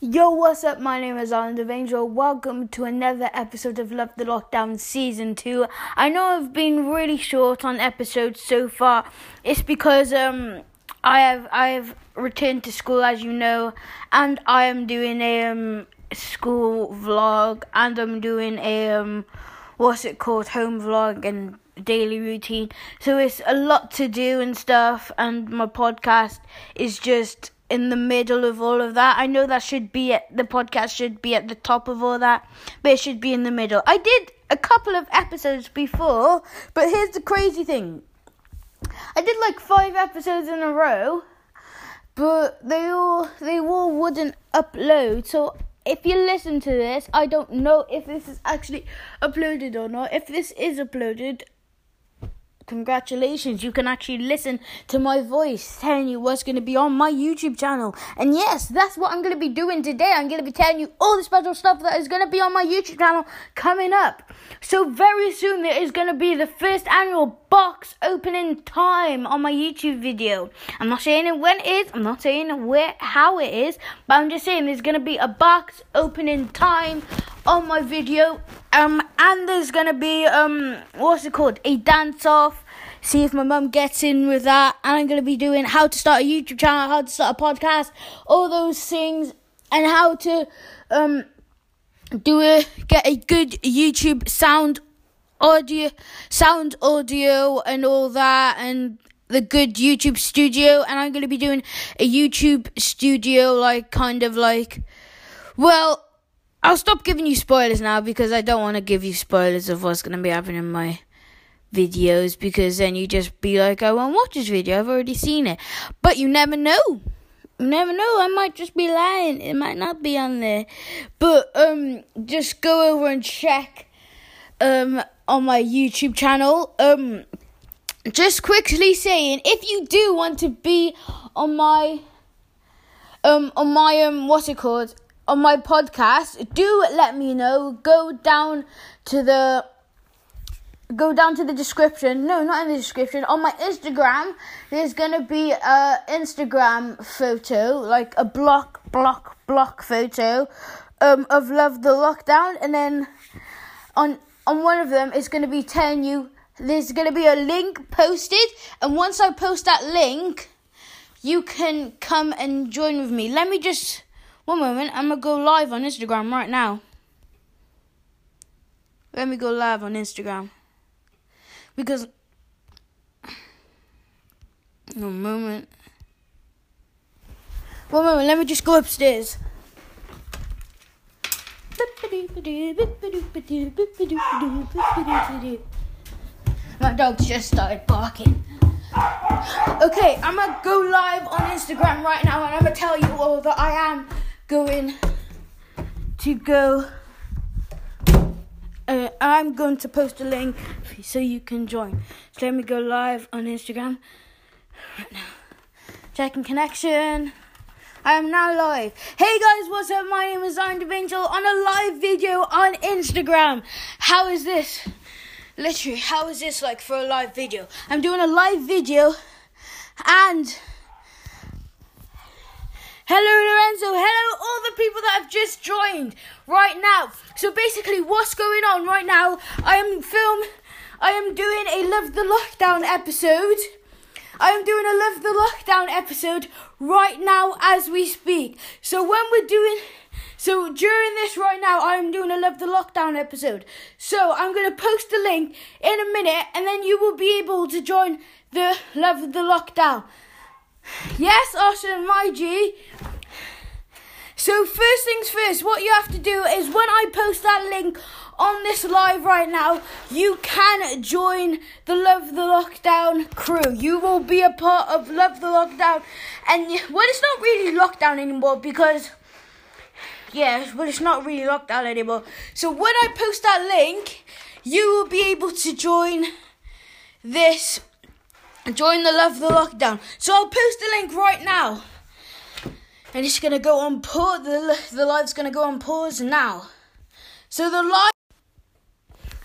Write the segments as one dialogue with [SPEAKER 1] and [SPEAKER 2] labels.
[SPEAKER 1] Yo, what's up? My name is Island of Angel. Welcome to another episode of Love the Lockdown Season 2. I know I've been really short on episodes so far. It's because um I have I have returned to school as you know and I am doing a um school vlog and I'm doing a um what's it called home vlog and daily routine. So it's a lot to do and stuff and my podcast is just in the middle of all of that. I know that should be at the podcast should be at the top of all that, but it should be in the middle. I did a couple of episodes before, but here's the crazy thing. I did like 5 episodes in a row, but they all they all wouldn't upload. So if you listen to this, I don't know if this is actually uploaded or not. If this is uploaded, congratulations, you can actually listen to my voice telling you what's going to be on my YouTube channel. And yes, that's what I'm going to be doing today. I'm going to be telling you all the special stuff that is going to be on my YouTube channel coming up. So, very soon, there is going to be the first annual box opening time on my YouTube video. I'm not saying when it is, I'm not saying where, how it is, but I'm just saying there's going to be a box opening time on my video. Um, and there's gonna be um, what's it called? A dance off. See if my mum gets in with that. And I'm gonna be doing how to start a YouTube channel, how to start a podcast, all those things, and how to um do a get a good YouTube sound audio sound audio and all that and the good YouTube studio and I'm to be doing a YouTube studio like kind of like well I'll stop giving you spoilers now because I don't want to give you spoilers of what's going to be happening in my videos because then you just be like, I won't watch this video, I've already seen it. But you never know. You never know, I might just be lying. It might not be on there. But um just go over and check um on my YouTube channel. Um just quickly saying if you do want to be on my um on my um what's it called? On my podcast, do let me know. Go down to the go down to the description. No, not in the description. On my Instagram, there's gonna be a Instagram photo, like a block, block, block photo, um, of Love the Lockdown, and then on on one of them, it's gonna be telling you there's gonna be a link posted, and once I post that link, you can come and join with me. Let me just one moment, I'm gonna go live on Instagram right now. Let me go live on Instagram. Because. One moment. One moment, let me just go upstairs. My dog's just started barking. Okay, I'm gonna go live on Instagram right now and I'm gonna tell you all that I am going to go. Uh, I'm going to post a link so you can join. So let me go live on Instagram right now. Checking connection. I am now live. Hey guys, what's up? My name is Zion Angel on a live video on Instagram. How is this? Literally, how is this like for a live video? I'm doing a live video and Hello, Lorenzo. Hello, people that have just joined right now. So basically, what's going on right now? I am film. I am doing a Love the Lockdown episode. I am doing a Love the Lockdown episode right now as we speak. So when we're doing, so during this right now, I am doing a Love the Lockdown episode. So I'm gonna post the link in a minute, and then you will be able to join the Love the Lockdown. Yes, Austin, my G. So first things first, what you have to do is when I post that link on this live right now, you can join the Love the Lockdown crew. You will be a part of Love the Lockdown, and well, it's not really lockdown anymore because yeah, but it's not really lockdown anymore. So when I post that link, you will be able to join this join the Love the Lockdown. So I'll post the link right now. And it's gonna go on pause. The, the live's gonna go on pause now. So the live.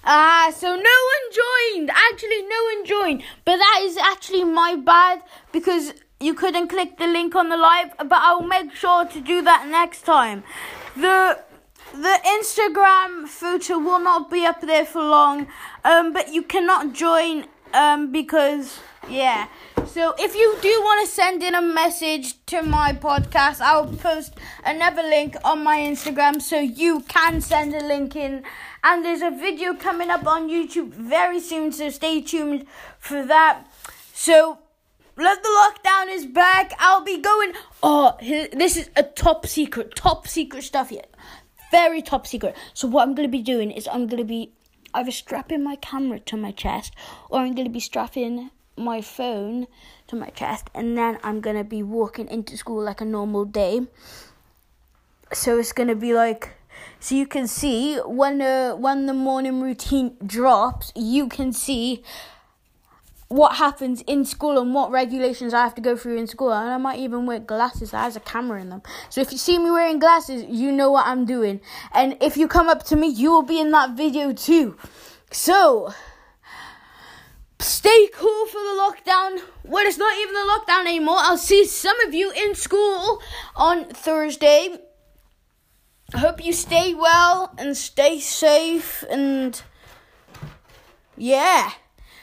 [SPEAKER 1] Ah, so no one joined. Actually, no one joined. But that is actually my bad because you couldn't click the link on the live, but I'll make sure to do that next time. The the Instagram photo will not be up there for long, um, but you cannot join um, because yeah. So if you do want to send in a message to my podcast, I'll post another link on my Instagram so you can send a link in. And there's a video coming up on YouTube very soon, so stay tuned for that. So Love the Lockdown is back. I'll be going. Oh, this is a top secret, top secret stuff yet. Very top secret. So what I'm gonna be doing is I'm gonna be either strapping my camera to my chest or I'm gonna be strapping my phone to my chest and then I'm gonna be walking into school like a normal day. So it's gonna be like so you can see when the when the morning routine drops, you can see what happens in school and what regulations I have to go through in school. And I might even wear glasses that has a camera in them. So if you see me wearing glasses, you know what I'm doing. And if you come up to me, you will be in that video too. So stay cool for the lockdown. Well, it's not even the lockdown anymore. I'll see some of you in school on Thursday. I hope you stay well and stay safe and yeah.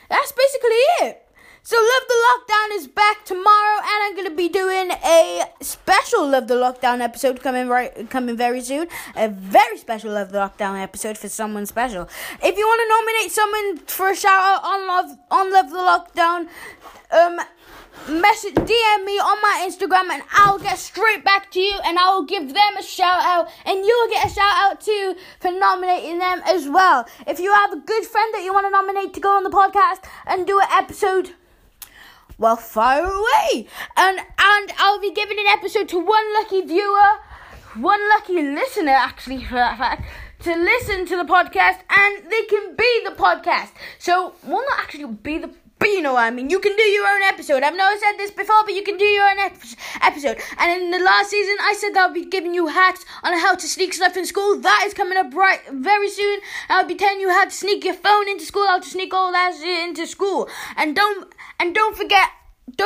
[SPEAKER 1] That's basically it. So Love the Lockdown is back tomorrow, and I'm gonna be doing a special Love the Lockdown episode coming right coming very soon. A very special Love the Lockdown episode for someone special. If you want to nominate someone for a shout out on Love on Love the Lockdown, um, message DM me on my Instagram and I'll get straight back to you and I will give them a shout out and you'll get a shout out too for nominating them as well. If you have a good friend that you want to nominate to go on the podcast and do an episode well fire away and and I'll be giving an episode to one lucky viewer, one lucky listener actually for that fact to listen to the podcast and they can be the podcast. So, will not actually be the but you know what I mean. You can do your own episode. I've never said this before, but you can do your own episode. And in the last season, I said that I'll be giving you hacks on how to sneak stuff in school. That is coming up right very soon. I'll be telling you how to sneak your phone into school, how to sneak all that into school. And don't and don't forget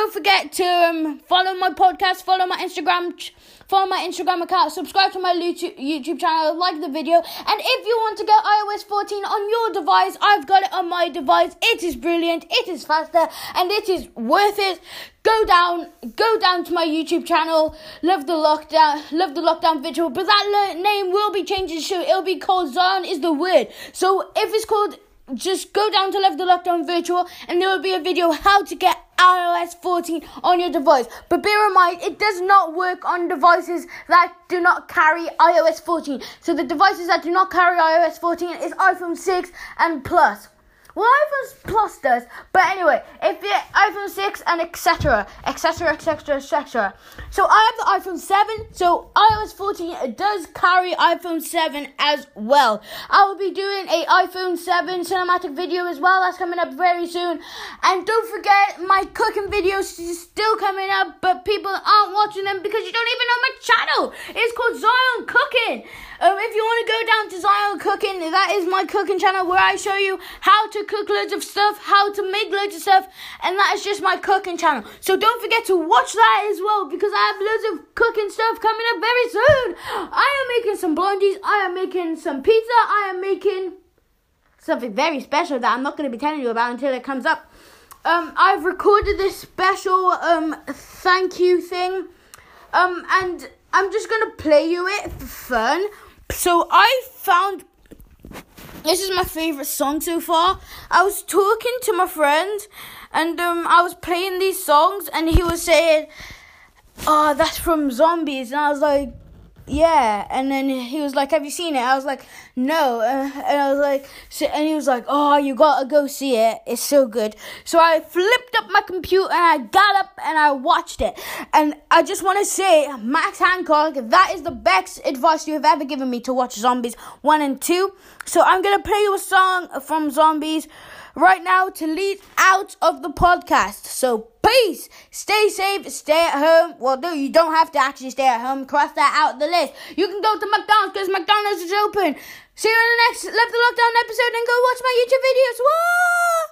[SPEAKER 1] don't forget to um, follow my podcast, follow my Instagram. Follow my Instagram account, subscribe to my YouTube, channel, like the video, and if you want to get iOS 14 on your device, I've got it on my device. It is brilliant, it is faster, and it is worth it. Go down, go down to my YouTube channel. Love the lockdown, love the lockdown video, but that name will be changing soon. It'll be called Zion is the word. So if it's called just go down to Love the Lockdown Virtual and there will be a video how to get iOS 14 on your device. But bear in mind, it does not work on devices that do not carry iOS 14. So the devices that do not carry iOS 14 is iPhone 6 and Plus. Well, iPhone Plus does, but anyway, if you iPhone 6 and etc., etc., etc., etc. So I have the iPhone 7, so iOS 14 does carry iPhone 7 as well. I will be doing a iPhone 7 cinematic video as well. That's coming up very soon. And don't forget, my cooking videos is still coming up, but people aren't watching them because you don't even know my channel. It's called Zion Cooking. Um, if you want to go down to Zion Cooking, that is my cooking channel where I show you how to cook loads of stuff, how to make loads of stuff, and that is just my cooking channel. So don't forget to watch that as well because I have loads of cooking stuff coming up very soon. I am making some blondies, I am making some pizza, I am making something very special that I'm not going to be telling you about until it comes up. Um, I've recorded this special um thank you thing, um, and I'm just gonna play you it for fun. So I found this is my favorite song so far. I was talking to my friend and um, I was playing these songs and he was saying, "Oh, that's from Zombies," and I was like, yeah and then he was like have you seen it? I was like no. Uh, and i was like so, and he was like oh you gotta go see it. It's so good. So i flipped up my computer and i got up and i watched it. And i just want to say max hancock that is the best advice you have ever given me to watch zombies 1 and 2 so i'm gonna play you a song from zombies right now to lead out of the podcast so Peace. Stay safe. Stay at home. Well, no, you don't have to actually stay at home. Cross that out the list. You can go to McDonald's because McDonald's is open. See you in the next Love the Lockdown episode and go watch my YouTube videos. Whoa!